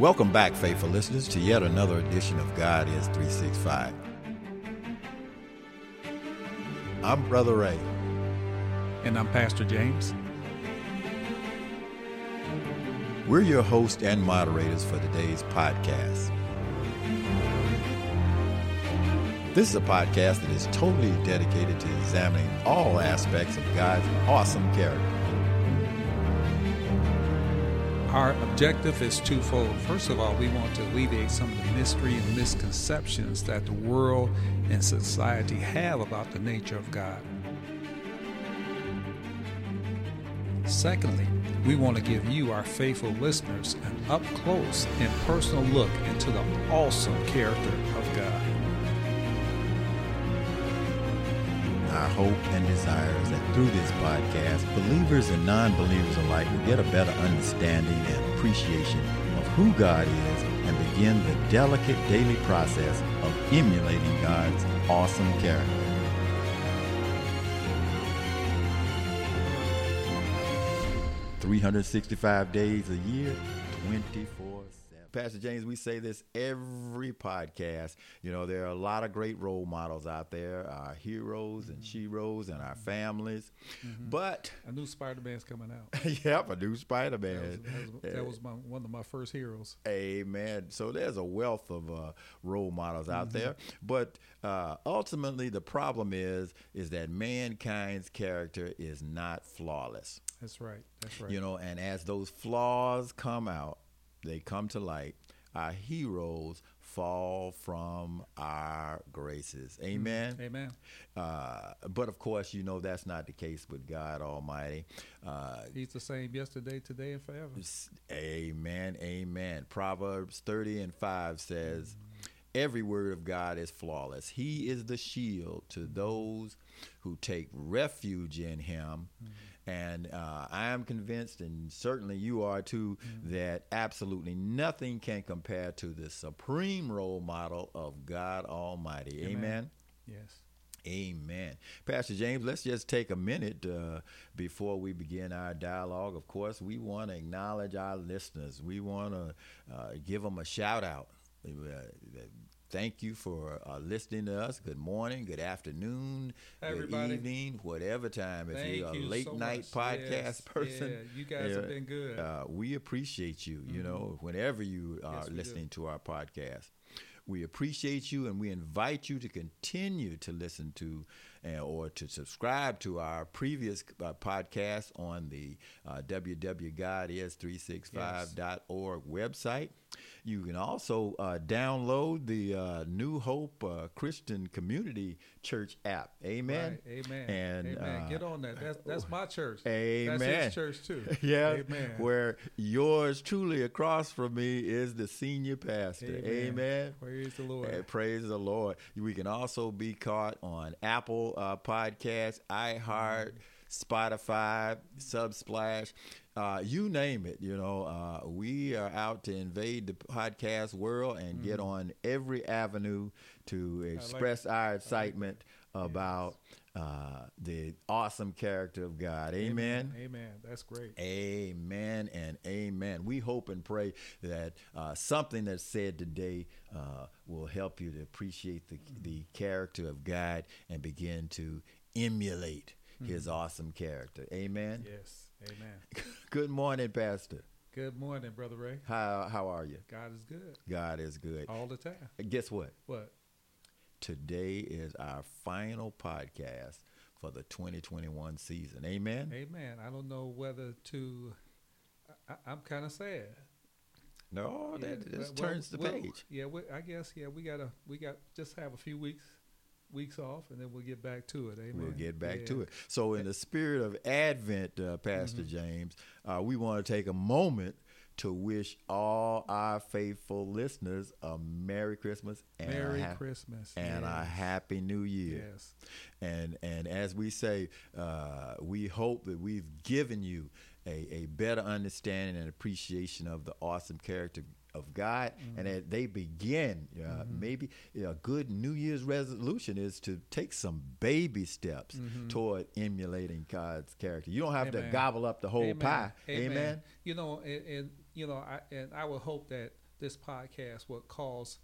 Welcome back, faithful listeners, to yet another edition of God is 365. I'm Brother Ray. And I'm Pastor James. We're your hosts and moderators for today's podcast. This is a podcast that is totally dedicated to examining all aspects of God's awesome character. Our objective is twofold. First of all, we want to alleviate some of the mystery and misconceptions that the world and society have about the nature of God. Secondly, we want to give you, our faithful listeners, an up close and personal look into the awesome character of God. Hope and desire is that through this podcast, believers and non believers alike will get a better understanding and appreciation of who God is and begin the delicate daily process of emulating God's awesome character. Three hundred sixty-five days a year, twenty-four. Pastor James, we say this every podcast. You know, there are a lot of great role models out there, our heroes and sheroes and our families. Mm-hmm. But a new Spider Man's coming out. yep, a new Spider Man. That was, that was my, one of my first heroes. Amen. So there's a wealth of uh, role models out mm-hmm. there, but uh, ultimately the problem is is that mankind's character is not flawless. That's right. That's right. You know, and as those flaws come out they come to light. Our heroes fall from our graces. Mm-hmm. Amen. Amen. Uh, but of course, you know that's not the case with God Almighty. Uh, He's the same yesterday, today, and forever. Amen. Amen. Proverbs 30 and 5 says, mm-hmm. Every word of God is flawless. He is the shield to those who take refuge in Him. Mm-hmm and uh, I am convinced, and certainly you are too, mm-hmm. that absolutely nothing can compare to the supreme role model of God Almighty. Amen. Amen? Yes. Amen. Pastor James, let's just take a minute uh, before we begin our dialogue. Of course, we want to acknowledge our listeners. We want to uh, give them a shout out. Thank you for uh, listening to us. Good morning, good afternoon, Everybody. good evening, whatever time. If Thank you're a you late so night much. podcast yes. person, yeah, you guys have been good. Uh, we appreciate you. Mm-hmm. You know, whenever you are yes, listening do. to our podcast, we appreciate you, and we invite you to continue to listen to uh, or to subscribe to our previous uh, podcast on the uh, www.godis365.org website. You can also uh, download the uh, New Hope uh, Christian Community Church app. Amen. Right. Amen. And Amen. Get on that. That's that's my church. Amen. That's his church too. yeah. Amen. Where yours truly across from me is the senior pastor. Amen. Amen. Praise the Lord. Praise the Lord. We can also be caught on Apple uh, Podcasts, iHeart. Spotify, Subsplash, uh, you name it. You know, uh, we are out to invade the podcast world and mm-hmm. get on every avenue to express like our excitement like about uh, the awesome character of God. Amen. amen. Amen. That's great. Amen and amen. We hope and pray that uh, something that's said today uh, will help you to appreciate the, mm-hmm. the character of God and begin to emulate mm-hmm. his awesome character. Amen. Yes. Amen. good morning, Pastor. Good morning, Brother Ray. How how are you? God is good. God is good. All the time. Guess what? What? Today is our final podcast for the 2021 season. Amen. Amen. I don't know whether to. I, am kind of sad. No, yeah, that just turns the page. Yeah, we, I guess. Yeah, we gotta. We got just have a few weeks weeks off, and then we'll get back to it. Amen. We'll get back yeah. to it. So, in the spirit of Advent, uh, Pastor mm-hmm. James, uh, we want to take a moment to wish all our faithful listeners a Merry Christmas and Merry a ha- Christmas and yes. a Happy New Year. Yes. And and as we say, uh, we hope that we've given you a, a better understanding and appreciation of the awesome character of God, mm-hmm. and that they begin. Uh, mm-hmm. Maybe you know, a good New Year's resolution is to take some baby steps mm-hmm. toward emulating God's character. You don't have Amen. to gobble up the whole Amen. pie. Amen. Amen. You know, and, and, you know, I, and I would hope that this podcast will cause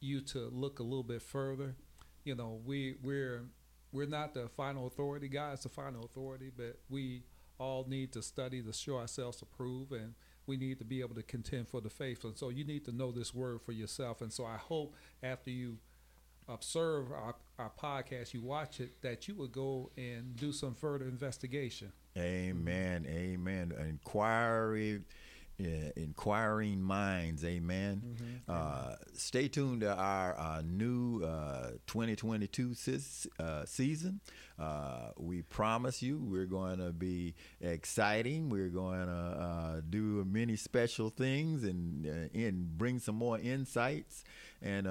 you to look a little bit further. You know, we we're we're not the final authority. God's the final authority, but we all need to study to show ourselves approved, and we need to be able to contend for the faith. And so you need to know this word for yourself. And so I hope after you observe our, our podcast, you watch it, that you would go and do some further investigation. Amen. Amen. Inquiry uh, inquiring minds. Amen. Mm-hmm. Uh, stay tuned to our, our new uh, 2022 sis, uh, season. Uh, we promise you we're going to be exciting. We're going to uh, do many special things and, and bring some more insights and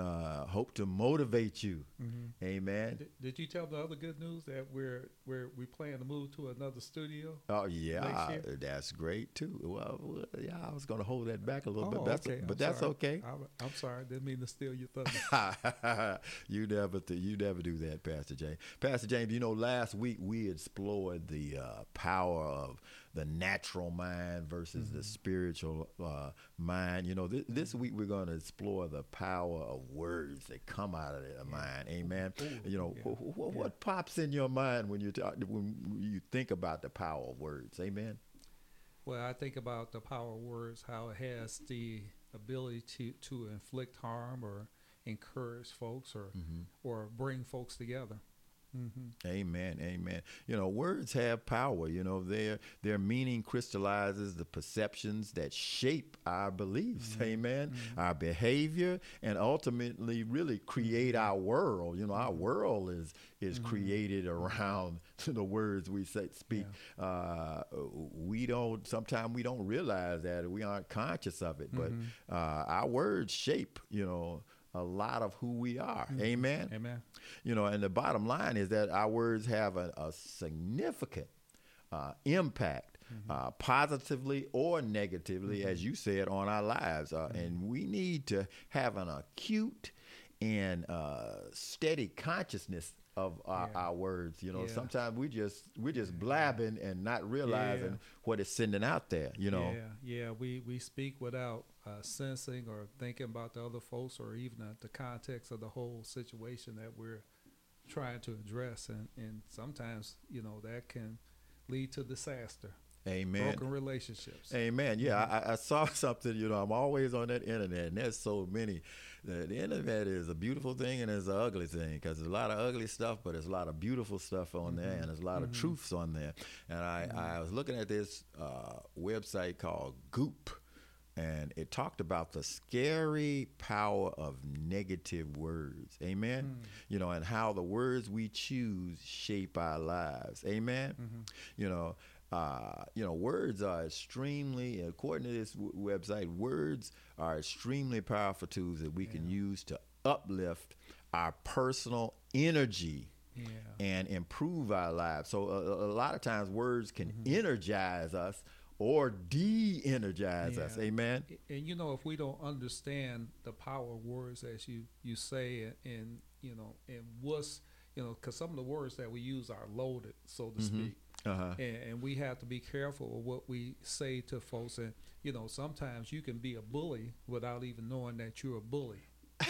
hope to motivate you. Mm-hmm. Amen. Did, did, you tell the other good news that we're we're we plan to move to another studio? Oh yeah, that's great too. Well, yeah, I was going to hold that back a little oh, bit. That's okay. but that's sorry. okay. I, am sorry. I didn't mean to steal your thunder. you never, th- you never do that, Pastor James. Pastor James, you know, last week we explored the uh, power of the natural mind versus mm-hmm. the spiritual uh, mind. You know, th- this week we're going to explore the power of words that come out of the yeah. mind. Amen. Ooh, you know, yeah. wh- wh- what yeah. pops in your mind when you talk, when you think about the power of words? Amen. Well, I think about the power of words, how it has the ability to, to inflict harm or encourage folks or mm-hmm. or bring folks together. Mm-hmm. Amen. Amen. You know, words have power. You know, their their meaning crystallizes the perceptions that shape our beliefs. Mm-hmm. Amen. Mm-hmm. Our behavior and ultimately really create our world. You know, our mm-hmm. world is is mm-hmm. created around the words we say speak. Yeah. Uh, we don't. Sometimes we don't realize that we aren't conscious of it, but mm-hmm. uh, our words shape. You know a lot of who we are. Mm-hmm. Amen. Amen. You know, and the bottom line is that our words have a, a significant uh, impact, mm-hmm. uh, positively or negatively, mm-hmm. as you said, on our lives. Uh, and mm-hmm. we need to have an acute and uh, steady consciousness of our, yeah. our, words. You know, yeah. sometimes we just we're just blabbing and not realizing what it's sending out there. You know. Yeah, yeah. We we speak without uh, sensing or thinking about the other folks or even uh, the context of the whole situation that we're trying to address, and and sometimes you know that can lead to disaster. Amen. Broken relationships. Amen. Yeah, mm-hmm. I, I, saw something. You know, I'm always on that internet, and there's so many. The, the internet is a beautiful thing and it's an ugly thing because there's a lot of ugly stuff, but there's a lot of beautiful stuff on mm-hmm. there, and there's a lot mm-hmm. of truths on there. And I, mm-hmm. I was looking at this uh, website called Goop and it talked about the scary power of negative words amen mm. you know and how the words we choose shape our lives amen mm-hmm. you know uh, you know, words are extremely, according to this w- website, words are extremely powerful tools that we yeah. can use to uplift our personal energy yeah. and improve our lives. So, a, a, lot of times, words can mm-hmm. energize us or de-energize yeah. us. Amen. And you know, if we don't understand the power of words, as you you say, and, and you know, and what's you know, because some of the words that we use are loaded, so to mm-hmm. speak. Uh-huh. And, and, we have to be careful of what we say to folks. And you know, sometimes you can be a bully without even knowing that you're a bully.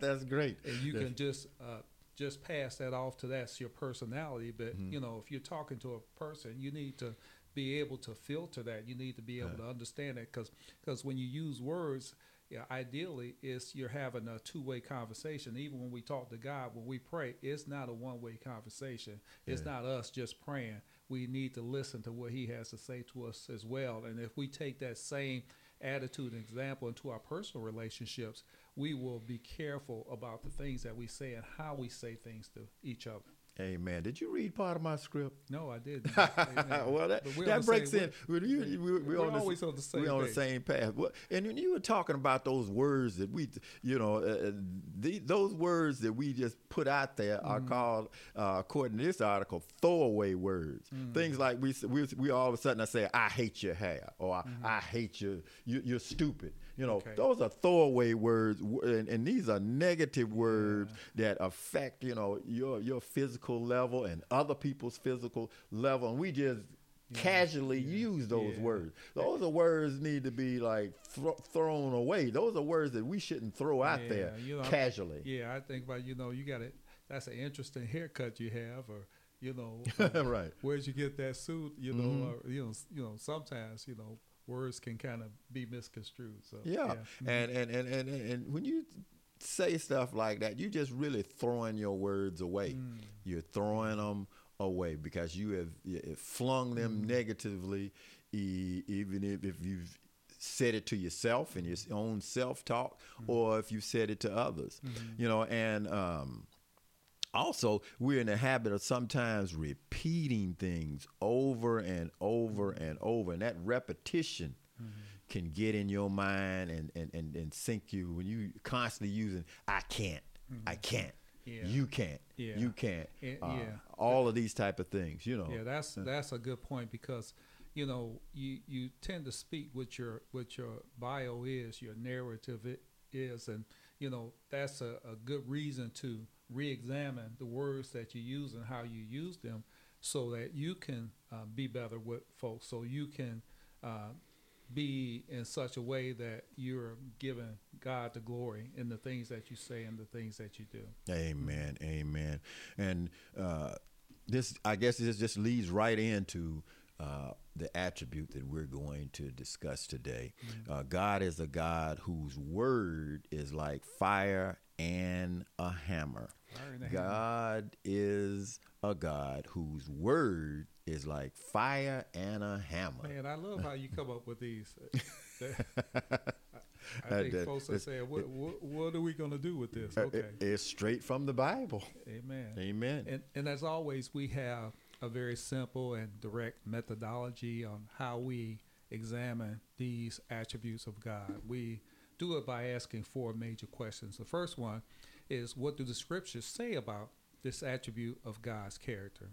That's great. And you That's... can just uh, just pass that off to that's your personality. But mm-hmm. you know, if you're talking to a person, you need to be able to filter that. You need to be able to understand it because because when you use words, yeah, ideally, it's you're having a two way conversation. Even when we talk to God, when we pray, it's not a one way conversation. It's yeah. not us just praying. We need to listen to what He has to say to us as well. And if we take that same attitude and example into our personal relationships, we will be careful about the things that we say and how we say things to each other. Amen. Did you read part of my script? No, I didn't. well, that, that breaks in. We're, we're, we're, on always the, on the same. We're on the same path. Well, and when you were talking about those words that we, you know, uh, uh, the, those words that we just put out there mm. are called, uh, according to this article, throwaway words. Mm. Things like we, we we all of a sudden I say, "I hate your hair," or mm-hmm. "I hate you, you you're stupid." You know, okay. those are throwaway words, and, and these are negative words yeah. that affect, you know, your your physical level and other people's physical level. And we just casually use those Yeah. words. Those are words need to be like thro- thrown away. Those are words that we shouldn't throw out there you know, casually. Yeah, I think about you know you got it. That's an interesting haircut you have, or you know, uh, right. where'd you get that suit? You know, Mhm. or, you know, you know. Sometimes you know words can kind of be misconstrued. So Yeah. Mhm. And, and, and, and, and when you say stuff like that, you're just really throwing your words away. Mm. You're throwing them away because you have, you have flung them Mm. negatively, e- even if, if you've said it to yourself in your own self talk, Mm. or if you said it to others. Mm-hmm. You know, and um, also we're in the habit of sometimes repeating things over and over Mm-hmm. and over, and that repetition can get in your mind and, and, and, and sink you when you constantly using I can't, I can't, Mm-hmm. Yeah. you can't, Yeah. you can't, Yeah, uh, yeah. all of these type of things, you know. Yeah, that's that's a good point because you know you you tend to speak what your what your bio is, your narrative it is, and you know that's a, a good reason to re-examine the words that you use and how you use them, so that you can uh, be better with folks, so you can. Uh, be in such a way that you're giving God the glory in the things that you say and the things that you do. Amen. Amen. And uh, this, I guess, this just leads right into uh, the attribute that we're going to discuss today. Uh, God is a God whose word is like fire and a hammer. God is a God whose word is like fire and a hammer. Man, I love how you come up with these. I, think folks are saying, what, what, what are we going to do with this? Okay. it's straight from the Bible. Amen. Amen. And, and as always, we have a very simple and direct methodology on how we examine these attributes of God. We do it by asking four major questions. The first one is what do the scriptures say about this attribute of God's character?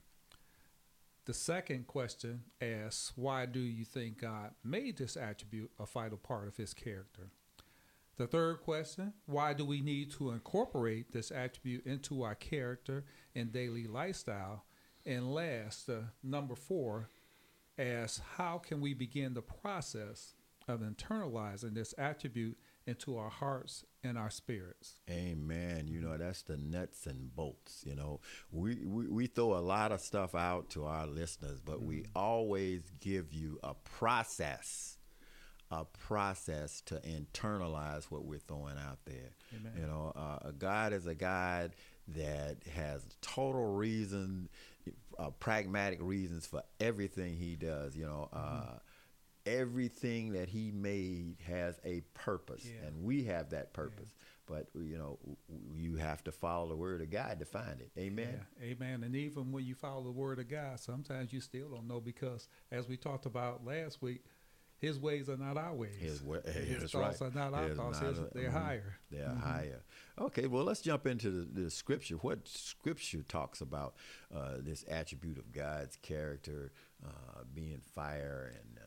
The second question asks, why do you think God made this attribute a vital part of his character? The third question, why do we need to incorporate this attribute into our character and daily lifestyle? And last, uh, number four, asks, how can we begin the process of internalizing this attribute into our hearts and our spirits? Amen. You know, that's the nuts and bolts. You know, we, we, we throw a lot of stuff out to our listeners, but we Mm-hmm. always give you a process, a process to internalize what we're throwing out there. Amen. You know, uh, God is a God that has total reason, uh, pragmatic reasons for everything He does. You know, Mm-hmm. Everything that He made has a purpose, Yeah. and we have that purpose. But you know, you have to follow the Word of God to find it. Amen. Yeah, amen. And even when you follow the word of God, sometimes you still don't know because, as we talked about last week, His ways are not our ways. His, wa- His thoughts right. are not our thoughts. not His- a- they're mhm. higher. They're Mhm. higher. Okay, well, let's jump into the, the scripture. What scripture talks about uh, this attribute of God's character uh, being fire and uh,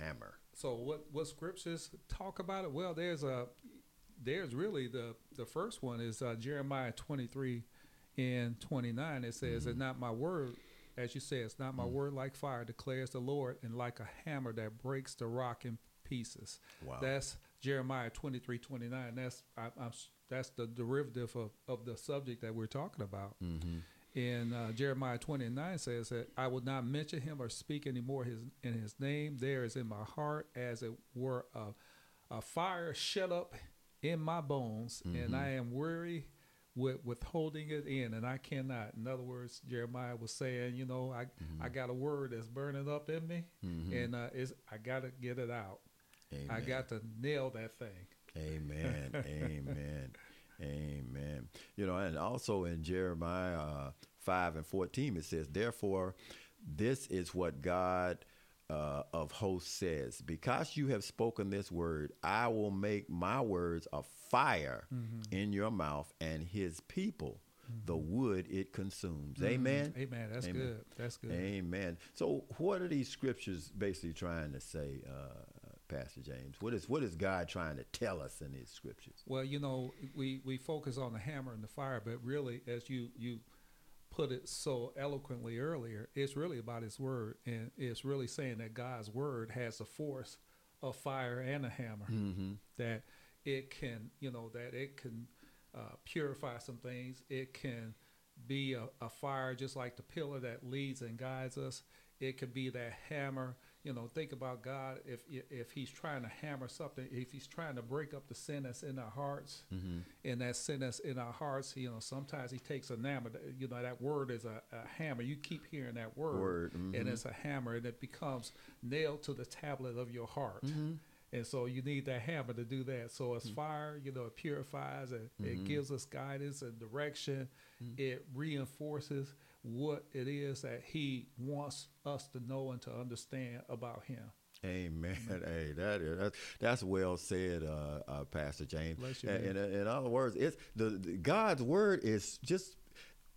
hammer? So, what what scriptures talk about it? Well, there's a there's really the the first one is uh, Jeremiah 23 and 29. It says, Mm-hmm. "And not my word." As you say, it's not my word like fire, declares the Lord, and like a hammer that breaks the rock in pieces. Wow. That's Jeremiah 23, 29. That's I, I'm, that's the derivative of, of the subject that we're talking about. Mm-hmm. And uh, Jeremiah 29 says that I will not mention him or speak anymore his in his name. There is in my heart as it were a, a fire shut up in my bones, and I am weary with withholding it in, and I cannot. In other words, Jeremiah was saying, you know, I I got a word that's burning up in me, and uh, it's, I got to get it out. I got to nail that thing. Amen. Amen. Amen. You know, and also in Jeremiah uh, 5 and 14, it says, Therefore, this is what God uh, of hosts says, Because you have spoken this word, I will make my words a fire in your mouth, and his people the wood it consumes. Amen. Amen. That's Amen. good. That's good. Amen. So, what are these scriptures basically trying to say, uh, Pastor James? What is what is God trying to tell us in these scriptures? Well, you know, we, we focus on the hammer and the fire, but really, as you you put it so eloquently earlier, it's really about His Word, and it's really saying that God's Word has the force of fire and a hammer. Mm-hmm. That it can, you know, that it can uh, purify some things. It can be a, a fire just like the pillar that leads and guides us. It could be that hammer. You know, think about God if if He's trying to hammer something, if He's trying to break up the sin that's in our hearts, Mm-hmm. and that sin that's in our hearts. You know, sometimes He takes a hammer. You know, that word is a, a hammer. You keep hearing that word, Word, and mhm. it's a hammer, and it becomes nailed to the tablet of your heart. Mm-hmm. And so you need that hammer to do that. So it's fire, you know, it purifies and it gives us guidance and direction. It reinforces what it is that he wants us to know and to understand about him. Amen. Mm-hmm. Hey, that is that's, that's well said, uh, uh, Pastor James. Bless you, in, in, in other words, it's the, the God's word is just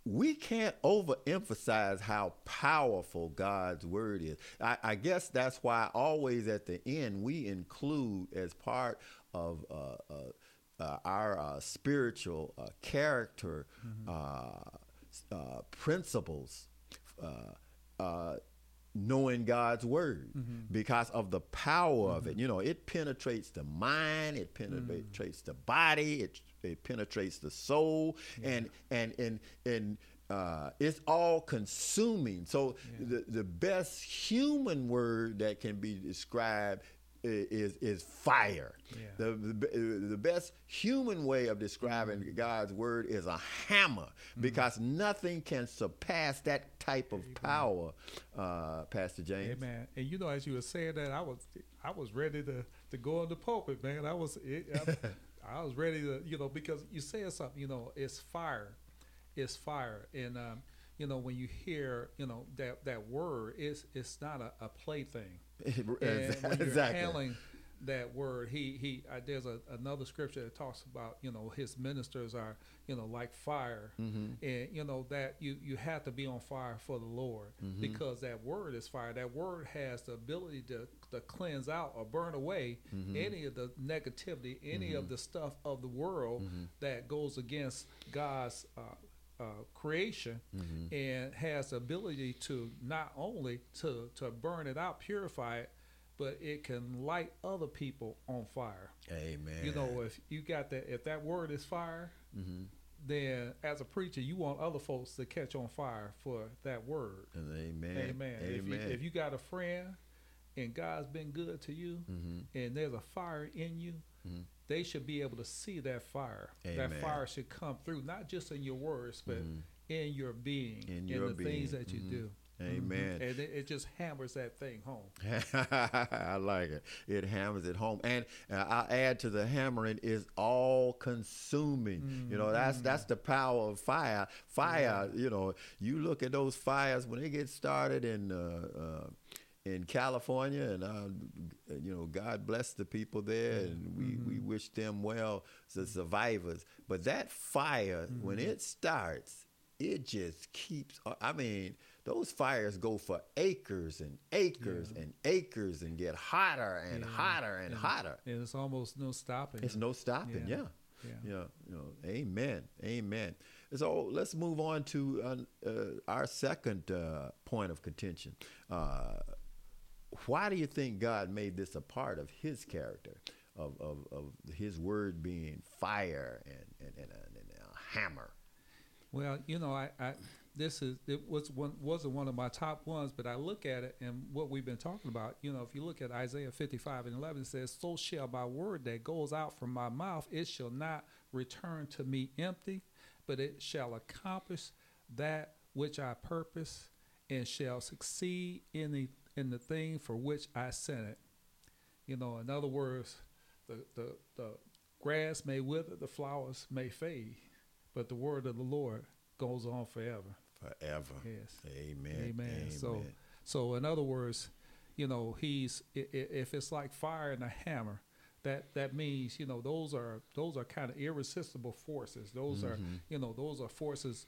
we can't overemphasize how powerful God's word is. I, I guess that's why always at the end we include as part of uh, uh, uh, our uh, spiritual uh, character Mm-hmm. Uh, principles. Uh, uh, knowing God's word Mm-hmm. because of the power of it. You know, it penetrates the mind, it penetrates the body, it it penetrates the soul, and and and and uh, it's all consuming. So the the best human word that can be described is is fire. Yeah. The, the the best human way of describing Mm-hmm. God's word is a hammer because nothing can surpass that type of power, uh, Pastor James. Amen. And you know, as you were saying that, I was I was ready to to go in the pulpit, man. I was it, I, I was ready to, you know, because you said something, you know, it's fire, it's fire, and um, you know, when you hear, you know, that that word, it's it's not a, a plaything. And when you're exactly. handling that word, he he. Uh, there's a, another scripture that talks about you know his ministers are you know like fire, Mm-hmm. and you know that you you have to be on fire for the Lord Mm-hmm. because that word is fire. That word has the ability to to cleanse out or burn away Mm-hmm. any of the negativity, any of the stuff of the world Mm-hmm. that goes against God's. Uh, uh, creation Mm-hmm. and has the ability to not only to to burn it out, purify it, but it can light other people on fire. Amen. You know, if you got that, if that word is fire, Mm-hmm. then as a preacher, you want other folks to catch on fire for that word. Amen. Amen. If, you, if you got a friend and God's been good to you, mm-hmm. and there's a fire in you, Mhm. They should be able to see that fire. That fire should come through, not just in your words, but in your being, Mm-hmm. In in your the things that you Mhm. do. Amen. And it, it just hammers that thing home. I like it. It hammers it home, and uh, I'll add to the hammering is all consuming. You know, that's that's the power of fire. Fire. You know, you look at those fires when they get started and Uh, uh, in California, and uh, you know, God bless the people there, and we, we wish them well, the survivors. But that fire, when it starts, it just keeps. uh, I mean, those fires go for acres and acres and acres, and get hotter and hotter and hotter. And it's almost no stopping. It's no stopping. Yeah. Yeah. Yeah. You know, amen. Amen. So let's move on to uh, uh, our second uh, point of contention. Why do you think God made this a part of His character, of, of, of His word being fire and, and, and, a, and a hammer? Well, you know, I, I this is it was one wasn't one of my top ones, but I look at it and what we've been talking about. You know, if you look at Isaiah fifty five and eleven, it says, "So shall my word that goes out from my mouth, it shall not return to me empty, but it shall accomplish that which I purpose, and shall succeed in the in the thing for which I sent it." You know, in other words, the the, the grass may wither, the flowers may fade, but the word of the Lord goes on forever. Forever. Yes. Amen. Amen. So, Amen. so in other words, you know, he's if it's like fire and a hammer, that that means you know those are those are kind of irresistible forces. Those are Mm-hmm. you know those are forces.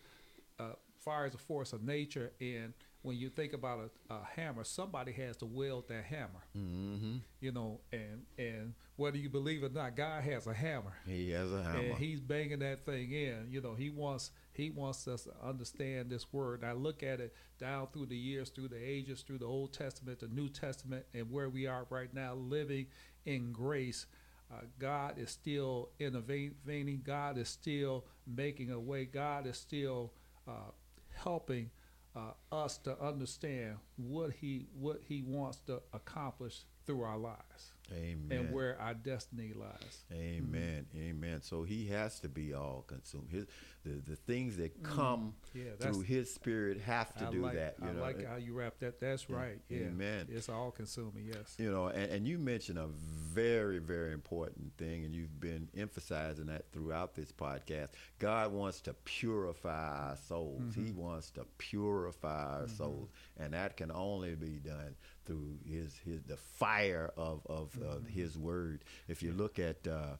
Uh, fire is a force of nature, and when you think about a, a hammer, somebody has to wield that hammer. Mm-hmm. You know, and and whether you believe it or not, God has a hammer He has a hammer. and he's banging that thing in. You know, he wants He wants us to understand this word. I look at it down through the years, through the ages, through the Old Testament, the New Testament, and where we are right now, living in grace. Uh, God is still innovating. God is still making a way. God is still uh, helping uh, us to understand what He what He wants to accomplish through our lives. Amen. And where our destiny lies. Amen. Mm-hmm. Amen. So he has to be all consumed. His the, the things that mm. come yeah, through his spirit have to I do like, that. You I know? like how you wrap that. That's right. Yeah. Amen. It's all consuming, yes. You know, and, and you mentioned a very, very important thing, and you've been emphasizing that throughout this podcast. God wants to purify our souls. Mm-hmm. He wants to purify our mm-hmm. souls. And that can only be done through his his the fire of of, mm-hmm. of his word. If you look at uh,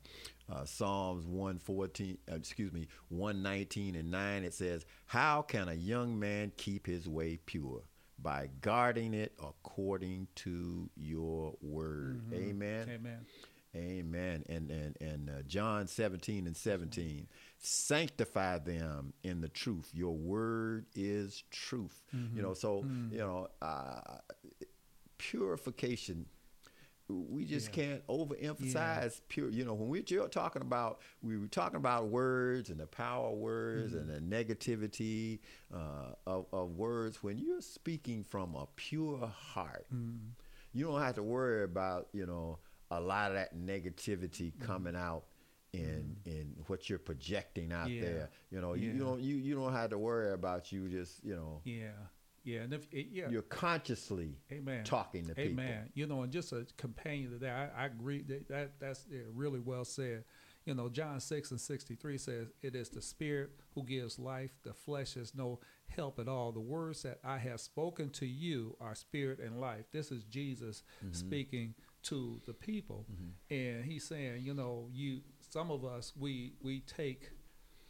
uh, Psalms 114, uh, excuse me, 119 and 9, it says, How can a young man keep his way pure? By guarding it according to your word. Mm-hmm. Amen. Amen. Amen. And and and uh, John 17 and 17, sanctify them in the truth. Your word is truth. Mm-hmm. You know, so mm-hmm. you know, uh, purification we just yeah. can't overemphasize yeah. pure. You know, when we're talking about, we were talking about words and the power of words mm-hmm. and the negativity uh, of, of, words. When you're speaking from a pure heart, mm-hmm. you don't have to worry about, you know, a lot of that negativity mm-hmm. coming out in mm-hmm. in what you're projecting out yeah. there. You know, you, you, don't you, you don't have to worry about you just, you know. Yeah yeah, and if it, yeah, you're consciously Amen. talking to Amen. people. Amen. You know, and just a companion to that, I, I agree that, that that's really well said. You know, John six and sixty three says, "It is the Spirit who gives life; the flesh has no help at all. The words that I have spoken to you are spirit and life." This is Jesus mm-hmm. speaking to the people, mm-hmm. and he's saying, you know, you some of us we we take,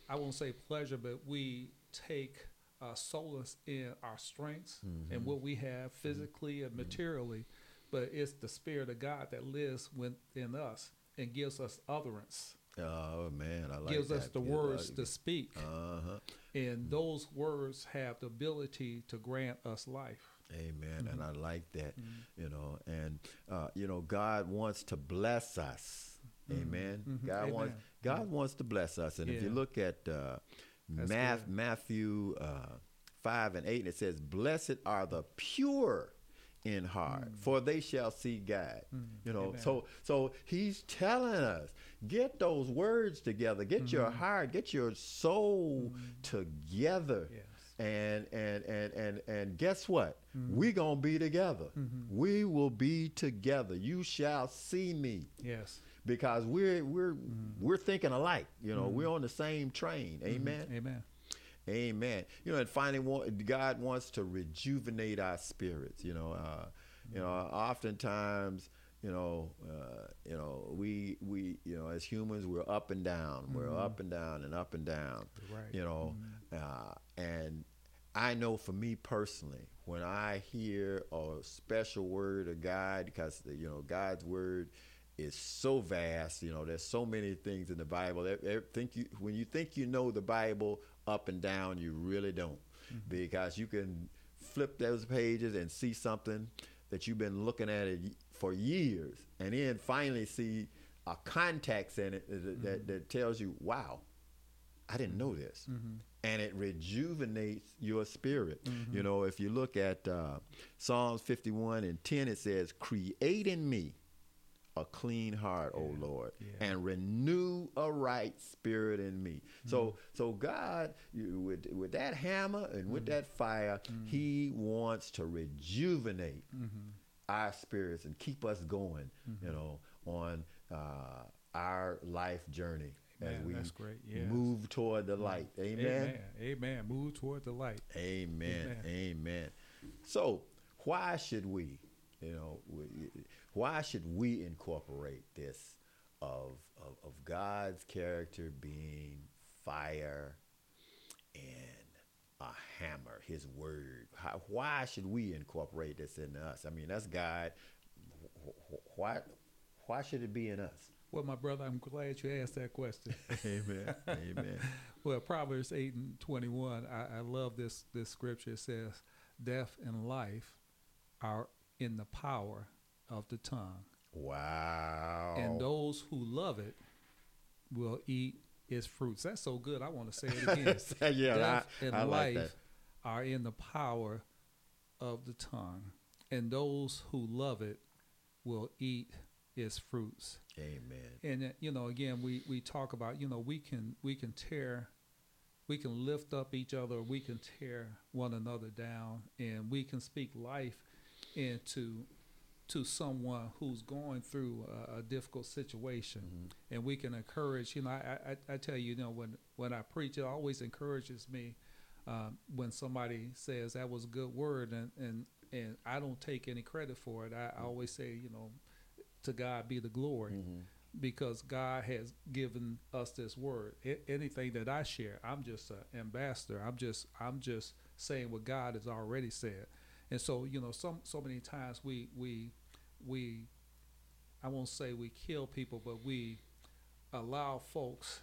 I won't say pleasure, but we take uh, solace in our strengths mm-hmm. and what we have physically and mm-hmm. materially, but it's the Spirit of God that lives within us and gives us utterance. Oh man, I like that. gives that. us the words to speak, uh-huh. and those words have the ability to grant us life. Amen. Mm-hmm. And I like that, mm-hmm. you know, and uh, you know, God wants to bless us. Mm-hmm. Amen. Mm-hmm. God Amen. wants God wants to bless us, and yeah. if you look at uh, Math, Matthew uh, 5 and 8, and it says, Blessed are the pure in heart, mm. for they shall see God. Mm. You know, Amen. so so he's telling us, get those words together, get mm-hmm. your heart, get your soul mm. together. Yes. And and and and and guess what? Mm-hmm. We gonna be together. Mm-hmm. We will be together. You shall see me. Yes because we're we're mm-hmm. we're thinking alike. You know, mm-hmm. we're on the same train. Mm-hmm. Amen. Amen. Amen. You know, and finally, God wants to rejuvenate our spirits. You know, uh, you know, oftentimes, you know, uh, you know, we we you know, as humans, we're up and down. We're mm-hmm. up and down and up and down. Right. You know, mm-hmm. uh, and I know for me personally, when I hear a special word of God, because you know, God's word is so vast. You know, there's so many things in the Bible. That, think you when you think you know the Bible up and down, you really don't, mm-hmm. because you can flip those pages and see something that you've been looking at it for years, and then finally see a context in it that, mm-hmm. that, that tells you, "Wow, I didn't know this." Mm-hmm. And it rejuvenates your spirit. Mm-hmm. You know, if you look at uh, Psalms 51 and 10, it says, Create in me a clean heart, yeah. O Lord, yeah. and renew a right spirit in me. Mm-hmm. So, so God, you, with with that hammer and with mm-hmm. that fire, mm-hmm. He wants to rejuvenate mm-hmm. our spirits and keep us going. You mm-hmm. know, on uh, our life journey. As we. Yes. move toward the mm-hmm. light. Amen. Amen. Amen. Move toward the light. Amen. Amen. Amen. So, why should we, you know, we, why should we incorporate this of, of, of God's character being fire and a hammer, His word? How, why should we incorporate this in us? I mean, that's God. Why, why should it be in us? Well, my brother, I'm glad you asked that question. Amen. Amen. Well, Proverbs eight and twenty one. I, I love this this scripture. It says, "Death and life are in the power of the tongue, Wow. and those who love it will eat its fruits." That's so good. I want to say it again. yeah, Death I, and I like life that. are in the power of the tongue, and those who love it will eat its fruits. Amen. And uh, you know, again, we we talk about you know we can we can tear, we can lift up each other, we can tear one another down, and we can speak life into to someone who's going through a, a difficult situation, Mm-hmm. and we can encourage. You know, I, I I tell you, you know, when when I preach, it always encourages me um, when somebody says that was a good word, and and and I don't take any credit for it. I, I always say, you know, to God be the glory Mhm. because God has given us this word. A- anything that I share, I'm just an ambassador. I'm just I'm just saying what God has already said. And so, you know, some so many times we we we I won't say we kill people, but we allow folks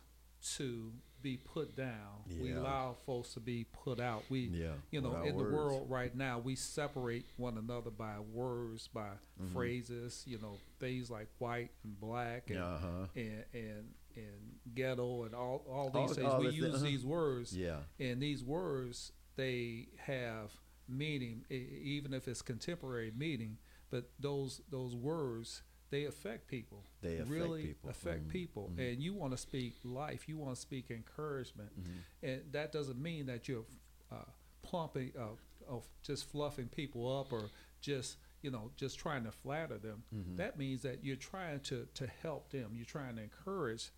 to be put down. We allow folks to be put out. We Yeah. you know, in words. the world right now, we separate one another by words, by Mhm. phrases, you know, things like white and black and Uh huh. and and and ghetto and all all All- these things. all we use uh-huh. these words, Yeah. and these words they have meaning, even if it's contemporary meaning. But those those words they affect people. They affect really people. affect Mhm. people, Mhm. and you want to speak life. You want to speak encouragement, Mhm. and that doesn't mean that you're uh, plumping, uh, of just fluffing people up or just you know just trying to flatter them. Mhm. That means that you're trying to to help them. You're trying to encourage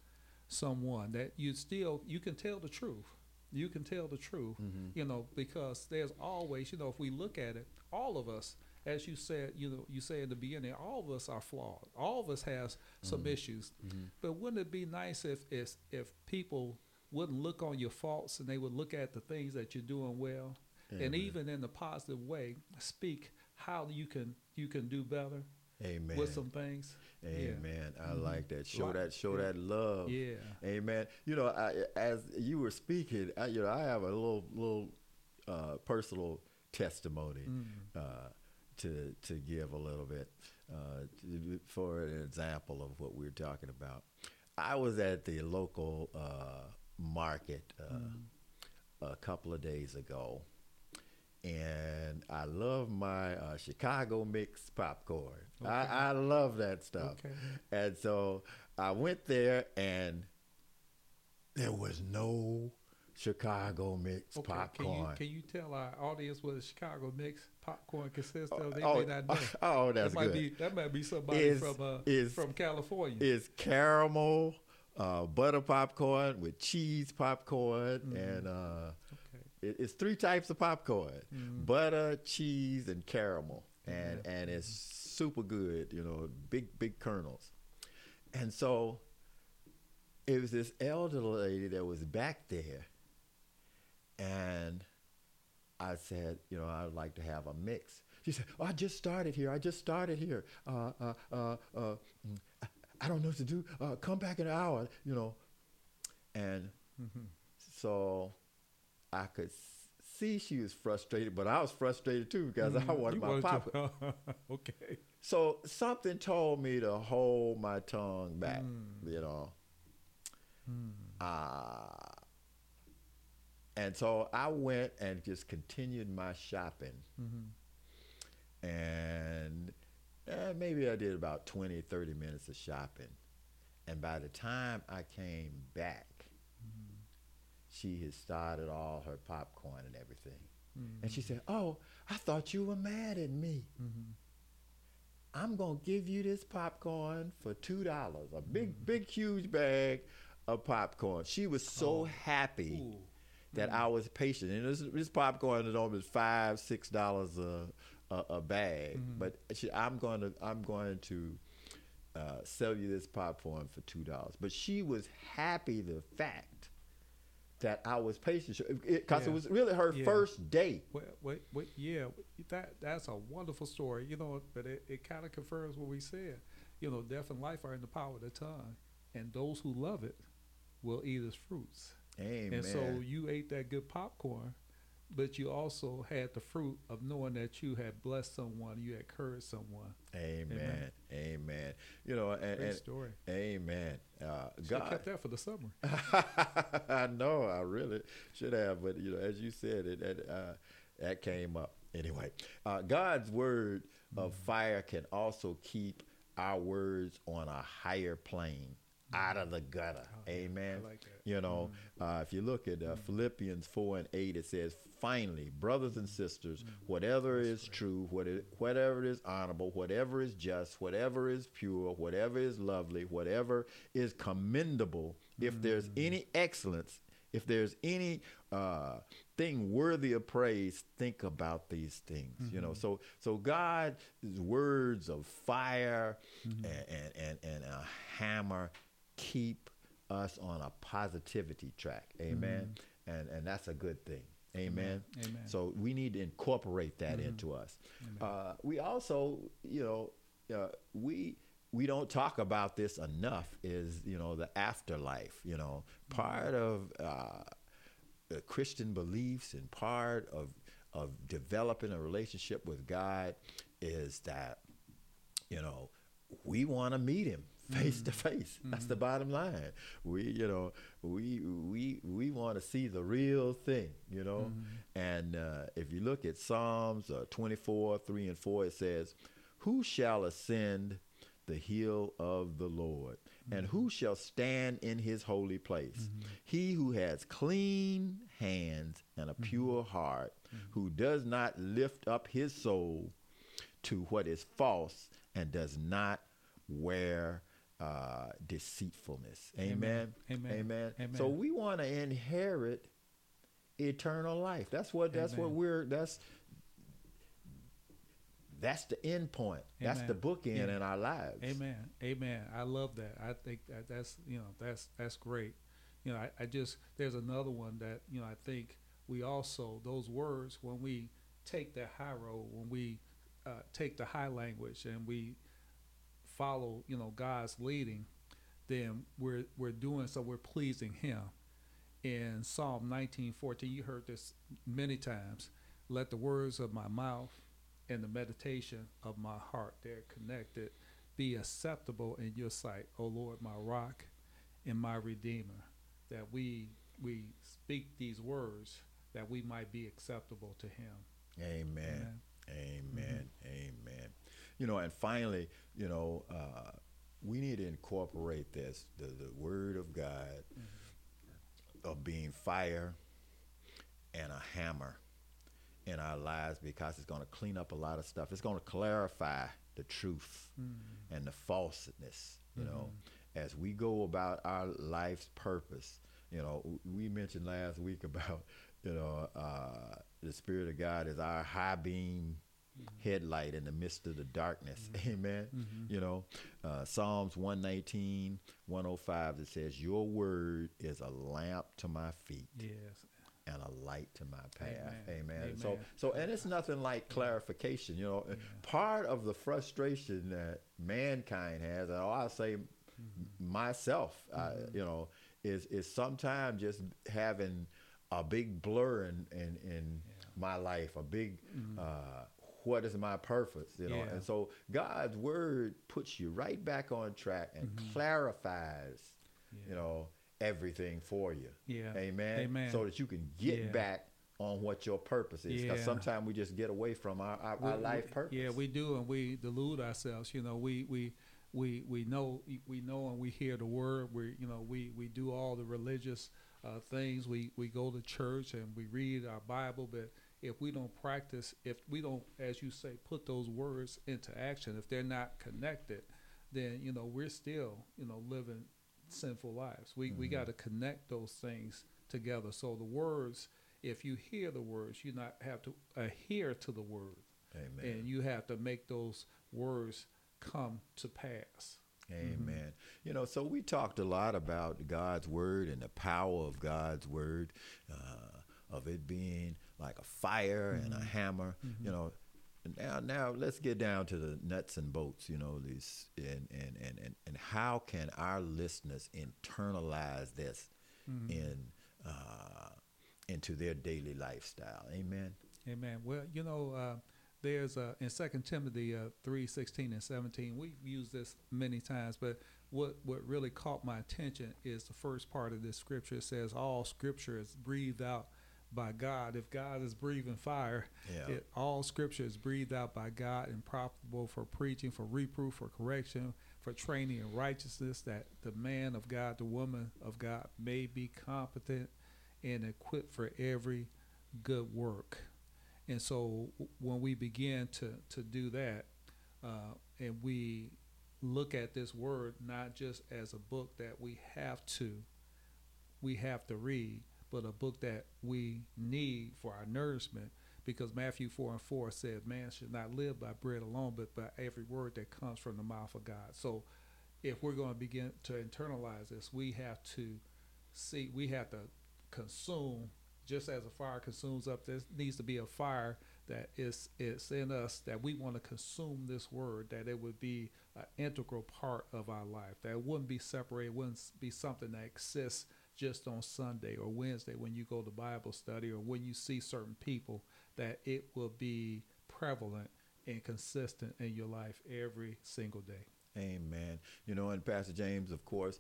someone that you still you can tell the truth. You can tell the truth, Mhm. you know, because there's always, you know, if we look at it, all of us, as you said, you know, you say in the beginning, all of us are flawed. All of us has some Mhm. issues. Mhm. But wouldn't it be nice if if if people wouldn't look on your faults and they would look at the things that you're doing well, and even in a positive way, speak how you can you can do better Amen. with some things. Amen. I Mhm. like that. Show that. Show yeah. that love. Yeah. Amen. You know, I, as you were speaking, I, you know, I have a little little uh, personal testimony Mm. uh, to to give a little bit uh, to, for an example of what we're talking about. I was at the local uh, market uh, Mm. a couple of days ago, and I love my uh, Chicago mix popcorn. Okay. I, I love that stuff. Okay. And so I went there and there was no Chicago mix Okay. popcorn. Can you can you tell our audience what a Chicago mix popcorn consists of? They oh, may not know. oh, that's that might good. be that might be somebody from uh, is- from California. It's caramel, uh, butter popcorn with cheese popcorn, Mhm. and uh. It, it's three types of popcorn: Mhm. butter, cheese, and caramel, and Yeah. and it's super good. You know, big big kernels. And so it was this elderly lady that was back there, and I said, you know, I'd like to have a mix. She said, oh, I just started here. I just started here. Uh, uh, uh, uh, mm, I- don't know what to do. Uh, come back in an hour, you know. And Mhm. so I could see she was frustrated, but I was frustrated too because I Mhm. wanted my pop. okay. So something told me to hold my tongue back, Mm. you know. Mm. Uh, and so I went and just continued my shopping. Mhm. And eh, maybe I did about 20, 30 minutes of shopping. And by the time I came back. She had started all her popcorn and everything. Mhm. And she said, Oh, I thought you were mad at me. Mhm. I'm gonna give you this popcorn for two dollars. A big, big, huge bag of popcorn. She was so Oh. happy Ooh. that I was patient. And this, this popcorn is almost five, six dollars a, a a bag. Mhm. But she, I'm going to I'm going to uh, sell you this popcorn for two dollars. But she was happy the fact that I was patient because it, Yeah. was really her Yeah. first day. Wait, wait, wait, yeah, that that's a wonderful story, you know. But it, it kind of confirms what we said. You know, death and life are in the power of the tongue. and those who love it will eat its fruits. Amen. And so you ate that good popcorn, but you also had the fruit of knowing that you had blessed someone, you had encouraged someone. Amen. Amen. You know, and, Great and story. amen. Uh, Should God, have kept that for the summer. I know, I really should have, but you know, as you said, it that, uh, that came up anyway. Uh, God's word of fire can also keep our words on a higher plane, out of the gutter. Oh, Amen. Like. You know, uh, if you look at uh, Philippians 4 and 8, it says, Finally, brothers and sisters, mm-hmm. whatever is true, what it, whatever is honorable, whatever is just, whatever is pure, whatever is lovely, whatever is commendable, if mm-hmm. there's any excellence, if there's any uh, thing worthy of praise, think about these things. You know, mm-hmm. so so God's words of fire and, and, and, and a hammer keep us on a positivity track. Amen. And and that's a good thing. Amen. Amen. So we need to incorporate that into us. Uh, we also, you know, uh, we we don't talk about this enough. Is you know the afterlife. You know, part of uh, the Christian beliefs and part of of developing a relationship with God is that you know we want to meet him face mm. to face. That's the mm. bottom line. We you know we we we want to see the real thing you know? Mm-hmm. And uh, if you look at psalms uh, 24 3 and 4 it says who shall ascend the hill of the lord? And who mm-hmm. shall stand in his holy place? Mm-hmm. He who has clean hands and a pure heart who does not lift up his soul to what is false and does not wear uh, deceitfulness. Amen. Amen. Amen. Amen. So we want to inherit eternal life. That's what. That's what we're. That's. That's the end point. That's the Amen. bookend Yeah. in our lives. Amen. Amen. I love that. I think that that's you know that's that's great. You know, I, I just there's another one that you know I think we also those words when we take the high road when we uh, take the high language and we follow you know God's leading, then we're we're doing so we're pleasing Him. In Psalm 19:14, you heard this many times. Let the words of my mouth and the meditation of my heart, they're connected, be acceptable in your sight, O Lord, my rock and my redeemer. That we we speak these words that we might be acceptable to Him. Amen. Amen. Amen. Mm-hmm. Amen. You know, and finally, you know, uh, we need to incorporate this the, the word of God of being fire and a hammer in our lives because it's going to clean up a lot of stuff. It's going to clarify the truth and the falseness, you know, as we go about our life's purpose. You know, we mentioned last week about, you know, uh, the Spirit of God is our high beam headlight in the midst of the darkness. Amen. You know, uh, Psalms 119, 105, it says, Your word is a lamp to my feet Yes. and a light to my path. Amen. Amen. So, so, and it's nothing like clarification. You know, part of the frustration that mankind has, and I'll say myself, uh, you know, is is sometimes just having a big blur in in, in my life, a big. Uh, what is my purpose? You know, Yeah. and so God's word puts you right back on track and clarifies, you know, everything for you. Yeah. Amen. Amen. So that you can get Yeah. back on what your purpose is. Because Yeah. sometimes we just get away from our, our, We- our life purpose. Yeah, we do, and we delude ourselves. You know, we we we we know we know and we hear the word. We you know we we do all the religious uh, things. We we go to church and we read our Bible, but if we don't practice, if we don't, as you say, put those words into action, if they're not connected, then you know we're still you know living sinful lives. We we got to connect those things together. So the words, if you hear the words, you not have to adhere to the word Amen. and you have to make those words come to pass. Amen. You know, so we talked a lot about God's word and the power of God's word, uh, of it being like a fire and a hammer. You know, now now let's get down to the nuts and bolts you know these and and and and, and how can our listeners internalize this mm-hmm. in uh, into their daily lifestyle? Amen? Amen. Well you know uh, there's uh, in second timothy uh, 3 16 and 17 we've used this many times but what what really caught my attention is the first part of this scripture. It says all scripture is breathed out by God. If God is breathing fire, yeah. it, all scripture is breathed out by God and profitable for preaching, for reproof, for correction, for training in righteousness, that the man of God, the woman of God may be competent and equipped for every good work. And so when we begin to, to do that, uh, and we look at this word not just as a book that we have to we have to read, but a book that we need for our nourishment because Matthew 4 and 4 says, Man should not live by bread alone, but by every word that comes from the mouth of God. So if we're going to begin to internalize this, we have to see, we have to consume, just as a fire consumes up, there needs to be a fire that is, is in us that we want to consume this word, that it would be an integral part of our life, that it wouldn't be separated, wouldn't be something that exists just on Sunday or Wednesday when you go to Bible study or when you see certain people, that it will be prevalent and consistent in your life every single day. Amen. You know, and Pastor James, of course,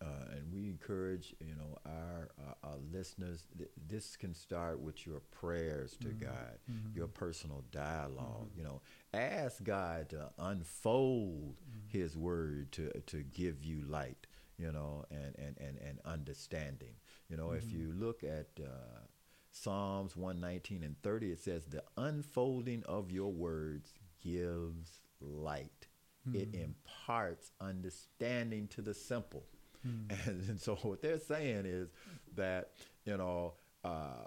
uh, and we encourage you know our, uh, our listeners. Th- this can start with your prayers to mm-hmm. God, mm-hmm. your personal dialog mm-hmm. You know, ask God to unfold mm-hmm. His Word to to give you light you know, and, and, and, and understanding. You know, mm-hmm. if you look at uh, Psalms 119 and 30, it says, The unfolding of your words gives light, mm-hmm. it imparts understanding to the simple. Mm-hmm. And, and, so what they're saying is that, you know, uh,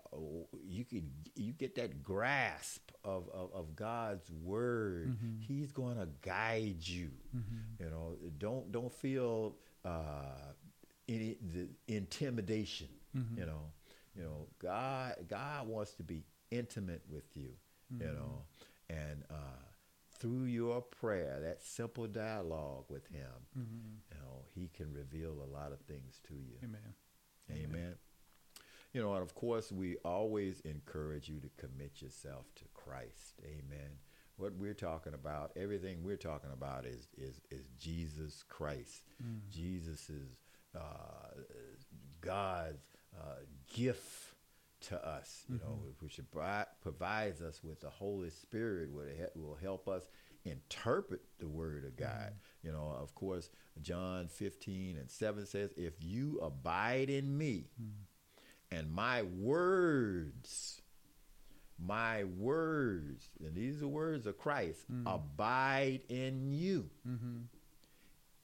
you can you get that grasp of, of, of God's word. Mm-hmm. He's going to guide you. Mm-hmm. You know, don't don't feel uh, any the intimidation. Mm-hmm. You know, you know, God God wants to be intimate with you. Mm-hmm. You know, and uh, through your prayer, that simple dialogue with Him, mm-hmm. you know, He can reveal a lot of things to you. Amen. Amen. Amen. You know, and of course, we always encourage you to commit yourself to Christ. Amen what we're talking about, everything we're talking about is is is Jesus Christ. Mm. Jesus is uh, God's uh, gift to us, you mm-hmm. know, which provides us with the Holy Spirit, it will help us interpret the Word of God. Mm-hmm. You know, of course, John 15 and 7 says, If you abide in me mm-hmm. and my words my words, and these are words of Christ, mm-hmm. abide in you. Mm-hmm.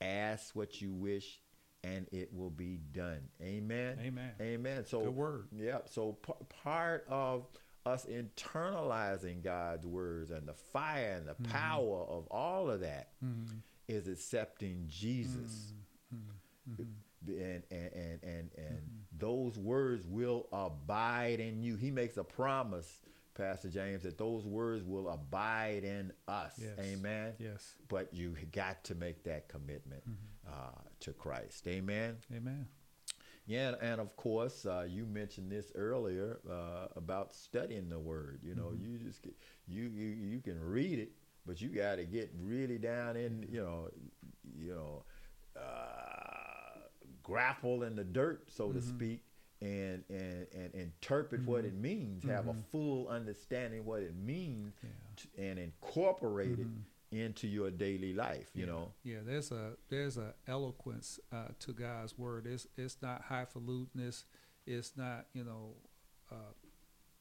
Ask what you wish, and it will be done. Amen. Amen. Amen. So, good word. Yeah. So p- part of us internalizing God's words and the fire and the mm-hmm. power of all of that mm-hmm. is accepting Jesus. Mm-hmm. Mm-hmm. And and and and, and those words will abide in you. He makes a promise Pastor James, that those words will abide in us. Yes. Amen. Yes. But you got to make that commitment mm-hmm. uh, to Christ. Amen. Amen. Yeah, and of course, uh, you mentioned this earlier uh, about studying the Word. You know, mm-hmm. you just get, you you you can read it, but you got to get really down in you know, you know, uh, grapple in the dirt, so mm-hmm. to speak, and and and interpret mm-hmm. what it means, mm-hmm. have a mm-hmm. full understanding what it means, yeah. to, and incorporate mm-hmm. it into your daily life. You yeah. know. Yeah, there's a there's a eloquence uh, to God's word. It's it's not highfalutinous. It's not you know uh,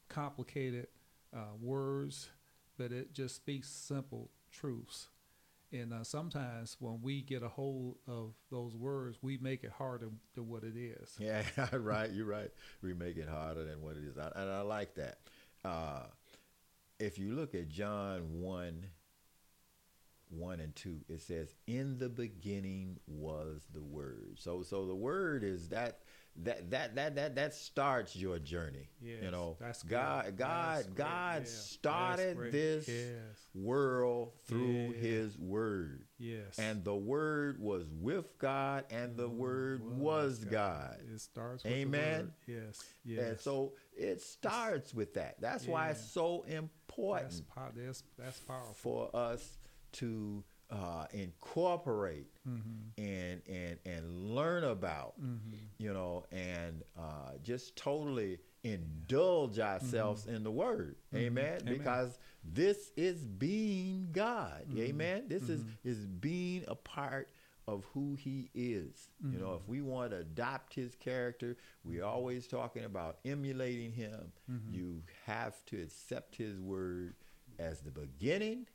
complicated uh, words, but it just speaks simple truths. And uh, sometimes when we get a hold of those words, we make it harder than what it is. Yeah, right. You're right. We make it harder than what it is. and I like that. Uh, if you look at John 1, 1 and 2, it says, In the beginning was the Word. So, so the Word is that that that that that that starts your journey. you know, that's God great. God That's. God Yeah, started this Yes. world through Yeah. His Word, Yes. and the Word was with God, and the mm, Word was God. It starts with Amen. Yes. Yes. And so it starts with that. That's why it's Yeah. so that's, important po- that's, that's powerful. for us to uh, incorporate Mm-hmm. and and and learn about, you know, and uh, just totally indulge ourselves in the Word, amen? Mm-hmm. Amen. Because this is being God, Mm-hmm. amen. This is is being a part of who He is. You know, Mm-hmm. if we want to adopt His character, we're always talking about emulating Him. Mm-hmm. You have to accept His Word as the beginning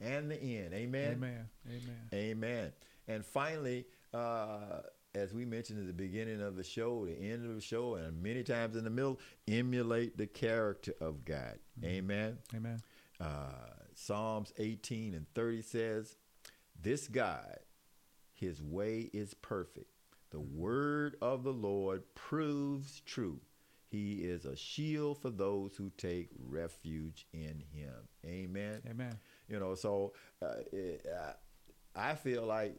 and the end, amen. Amen. Amen. Amen. And finally, uh, as we mentioned at the beginning of the show, the end of the show, and many times in the middle, emulate the character of God. Amen. Amen. Uh, Psalms 18 and 30 says, This God, his way is perfect. The word of the Lord proves true. He is a shield for those who take refuge in him. Amen. Amen. You know, so uh, it, uh, I feel like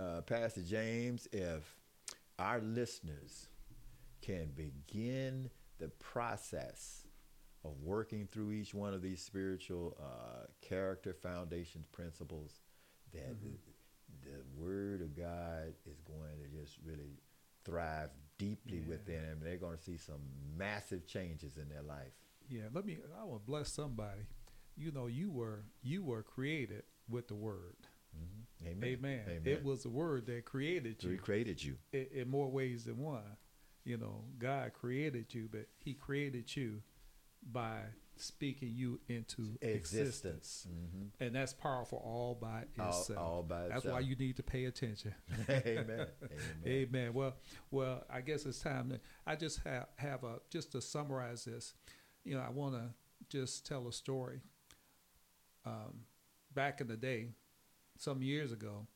uh, Pastor James, if our listeners can begin the process of working through each one of these spiritual uh, character foundations principles, that the, the Word of God is going to just really thrive deeply Yeah. within them. They're going to see some massive changes in their life. Yeah. Let me. I want to bless somebody. You know, you were you were created with the word. Amen. Amen. Amen. It was the word that created So he you created you. in, in more ways than one. You know, God created you, but He created you by speaking you into existence, Mhm. and that's powerful all by itself. all by That's why you need to pay attention. Amen. Amen. Amen. Well, well, I guess it's time to. I just have have a just to summarize this. You know, I want to just tell a story. Um, back in the day, some years ago,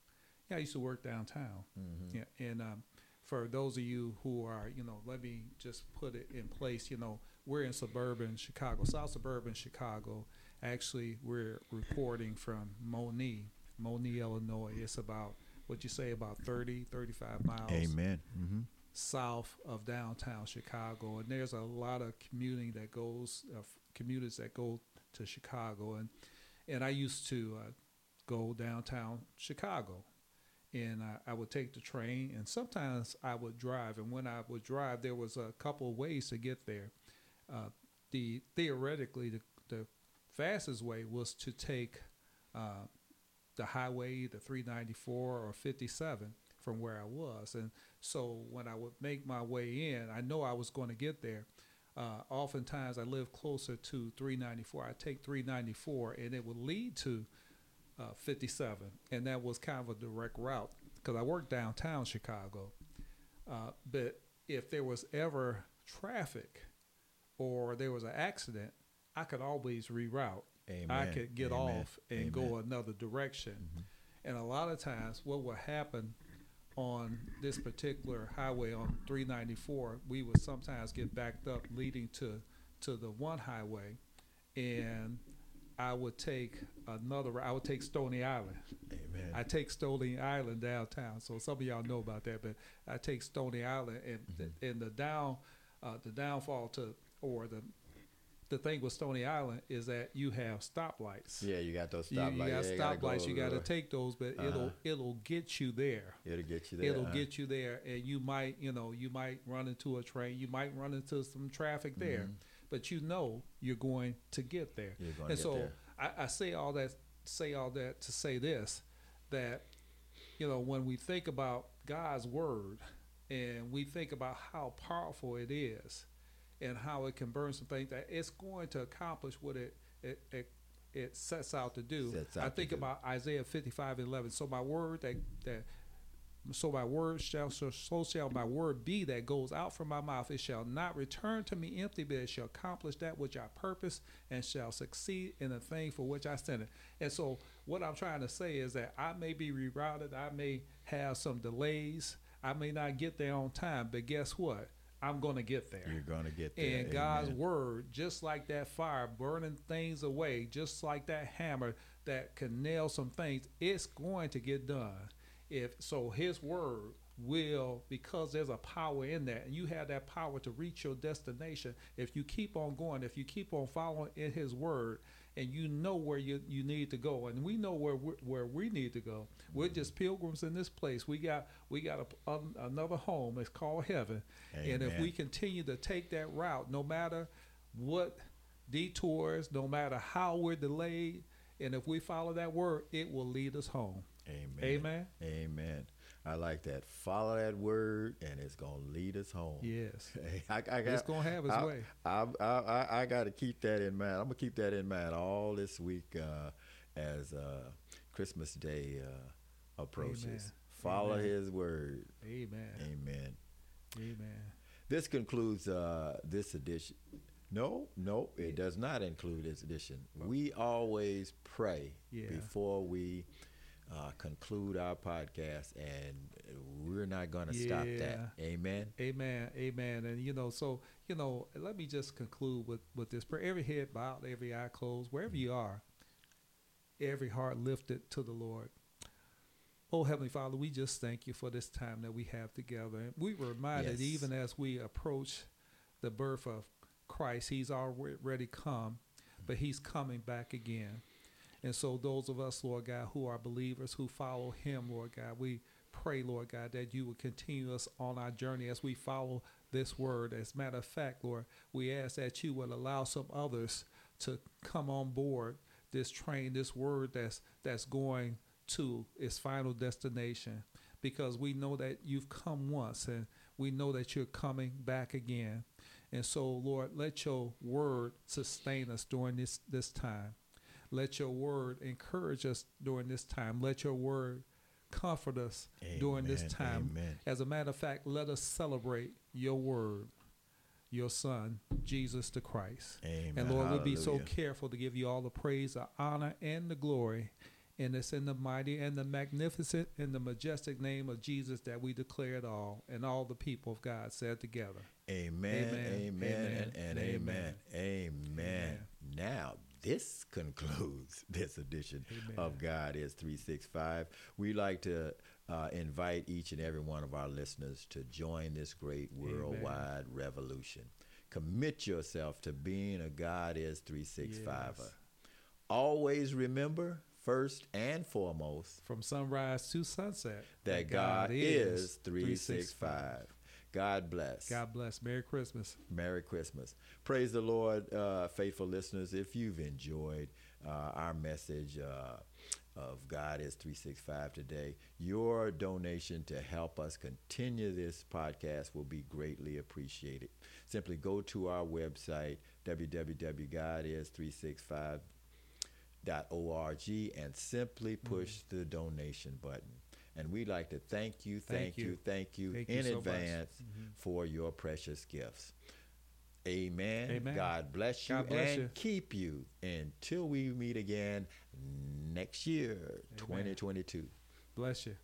yeah, I used to work downtown. Mhm. Yeah, and um, for those of you who are, you know, let me just put it in place. You know, we're in suburban Chicago, South suburban Chicago. Actually, we're reporting from Monee, Monee, Illinois. It's about what you say about 30, 35 miles Amen. Mm-hmm. south of downtown Chicago, and there's a lot of commuting that goes, uh, commuters that go to Chicago, and and I used to uh, go downtown Chicago, and I, I would take the train, and sometimes I would drive, and when I would drive, there was a couple ways to get there. Uh, the theoretically, the, the fastest way was to take uh, the highway, the 394 or 57 from where I was, and so when I would make my way in, I know I was going to get there. Uh, oftentimes, I live closer to 394. I take 394, and it would lead to uh, 57, and that was kind of a direct route because I worked downtown Chicago. Uh, but if there was ever traffic or there was an accident, I could always reroute. I could get Amen. off and Amen. go another direction. And a lot of times, what would happen on this particular highway on 394, we would sometimes get backed up leading to to the one highway, and I would take another. I would take Stony Island. Amen. I take Stony Island downtown. So some of y'all know about that, but I take Stony Island, and Mm-hmm. and the down, uh, the downfall to or the the thing with Stony Island is that you have stoplights. yeah, you got those stoplights. you got yeah, stoplights. you got to take those, but Uh-huh. it'll it'll get you there. It'll get you there. It'll huh? get you there, and you might you know you might run into a train. You might run into some traffic there, Mhm. but you know you're going to get there. You're going to and get so there. I, I say all that say all that to say this that you know when we think about God's word and we think about how powerful it is and how it can burn some things that it's going to accomplish what it it, it it sets out to do. I out to think do. about Isaiah 55 and 11. So my word that that so my word shall so, so shall my word be that goes out from my mouth. It shall not return to me empty, but it shall accomplish that which I purpose and shall succeed in the thing for which I sent it. And so what I'm trying to say is that I may be rerouted, I may have some delays, I may not get there on time, but guess what? I'm going to get there. You're going to get there. And Amen. God's word, just like that fire burning things away, just like that hammer that can nail some things, it's going to get done. If so, His word will, because there's a power in that, and you have that power to reach your destination. If you keep on going, if you keep on following in His word, and you know where you, you need to go, and we know where we, where we need to go. We're just pilgrims in this place. We got we got a, a, another home. It's called heaven, and if we continue to take that route, no matter what detours, no matter how we're delayed, and if we follow that word, it will lead us home. Amen. Amen. Amen. I like that. Follow that word, and it's gonna lead us home. Yes. Hey, I, I got, It's gonna have its I, way. I, I, I, I got to keep that in mind. I'm gonna keep that in mind all this week uh, as uh, Christmas Day uh, approaches. Amen. Follow Amen. His word. Amen. Amen. Amen. This concludes uh, this edition. No, no, it does not include this edition. We always pray Yeah. before we uh, conclude our podcast, and we're not going to stop that. Amen. Amen. Amen. And you know, so you know, let me just conclude with with this prayer. Every head bowed, every eye closed, wherever you are, every heart lifted to the Lord. Oh Heavenly Father, we just thank you for this time that we have together. And we were reminded, Yes. even as we approach the birth of Christ, He's already come, but He's coming back again. And so, those of us, Lord God, who are believers, who follow Him, Lord God, we pray, Lord God, that you would continue us on our journey as we follow this word. As a matter of fact, Lord, we ask that you would allow some others to come on board this train, this word that's that's going to its final destination, because we know that you've come once, and we know that you're coming back again. And so, Lord, let your word sustain us during this this time. Let your word encourage us during this time. Let your word comfort us during this time. Amen. As a matter of fact, let us celebrate your word, your son, Jesus the Christ. Amen. And Lord, we'll be so careful to give you all the praise, the honor, and the glory. And it's in the mighty and the magnificent and the majestic name of Jesus that we declare it all. And all the people of God said together. Amen, Amen, amen, amen, and amen. Amen. Now, this concludes this edition Amen. of God is 365. We like to uh, invite each and every one of our listeners to join this great worldwide revolution. Commit yourself to being a God is 365er. Yes. Always remember, first and foremost, From sunrise to sunset, that God is 365. God bless. God bless. Merry Christmas. Merry Christmas. Praise the Lord, uh, faithful listeners. If you've enjoyed uh, our message uh, of God is 365 today, your donation to help us continue this podcast will be greatly appreciated. Simply go to our website, www.godis365.org, and simply push the donation button. And we'd like to thank you, thank, Thank you, you. thank you Thank you in so much. advance mm-hmm. for your precious gifts. Amen. Amen. God bless you God bless and you. keep you until we meet again next year, 2022. Bless you.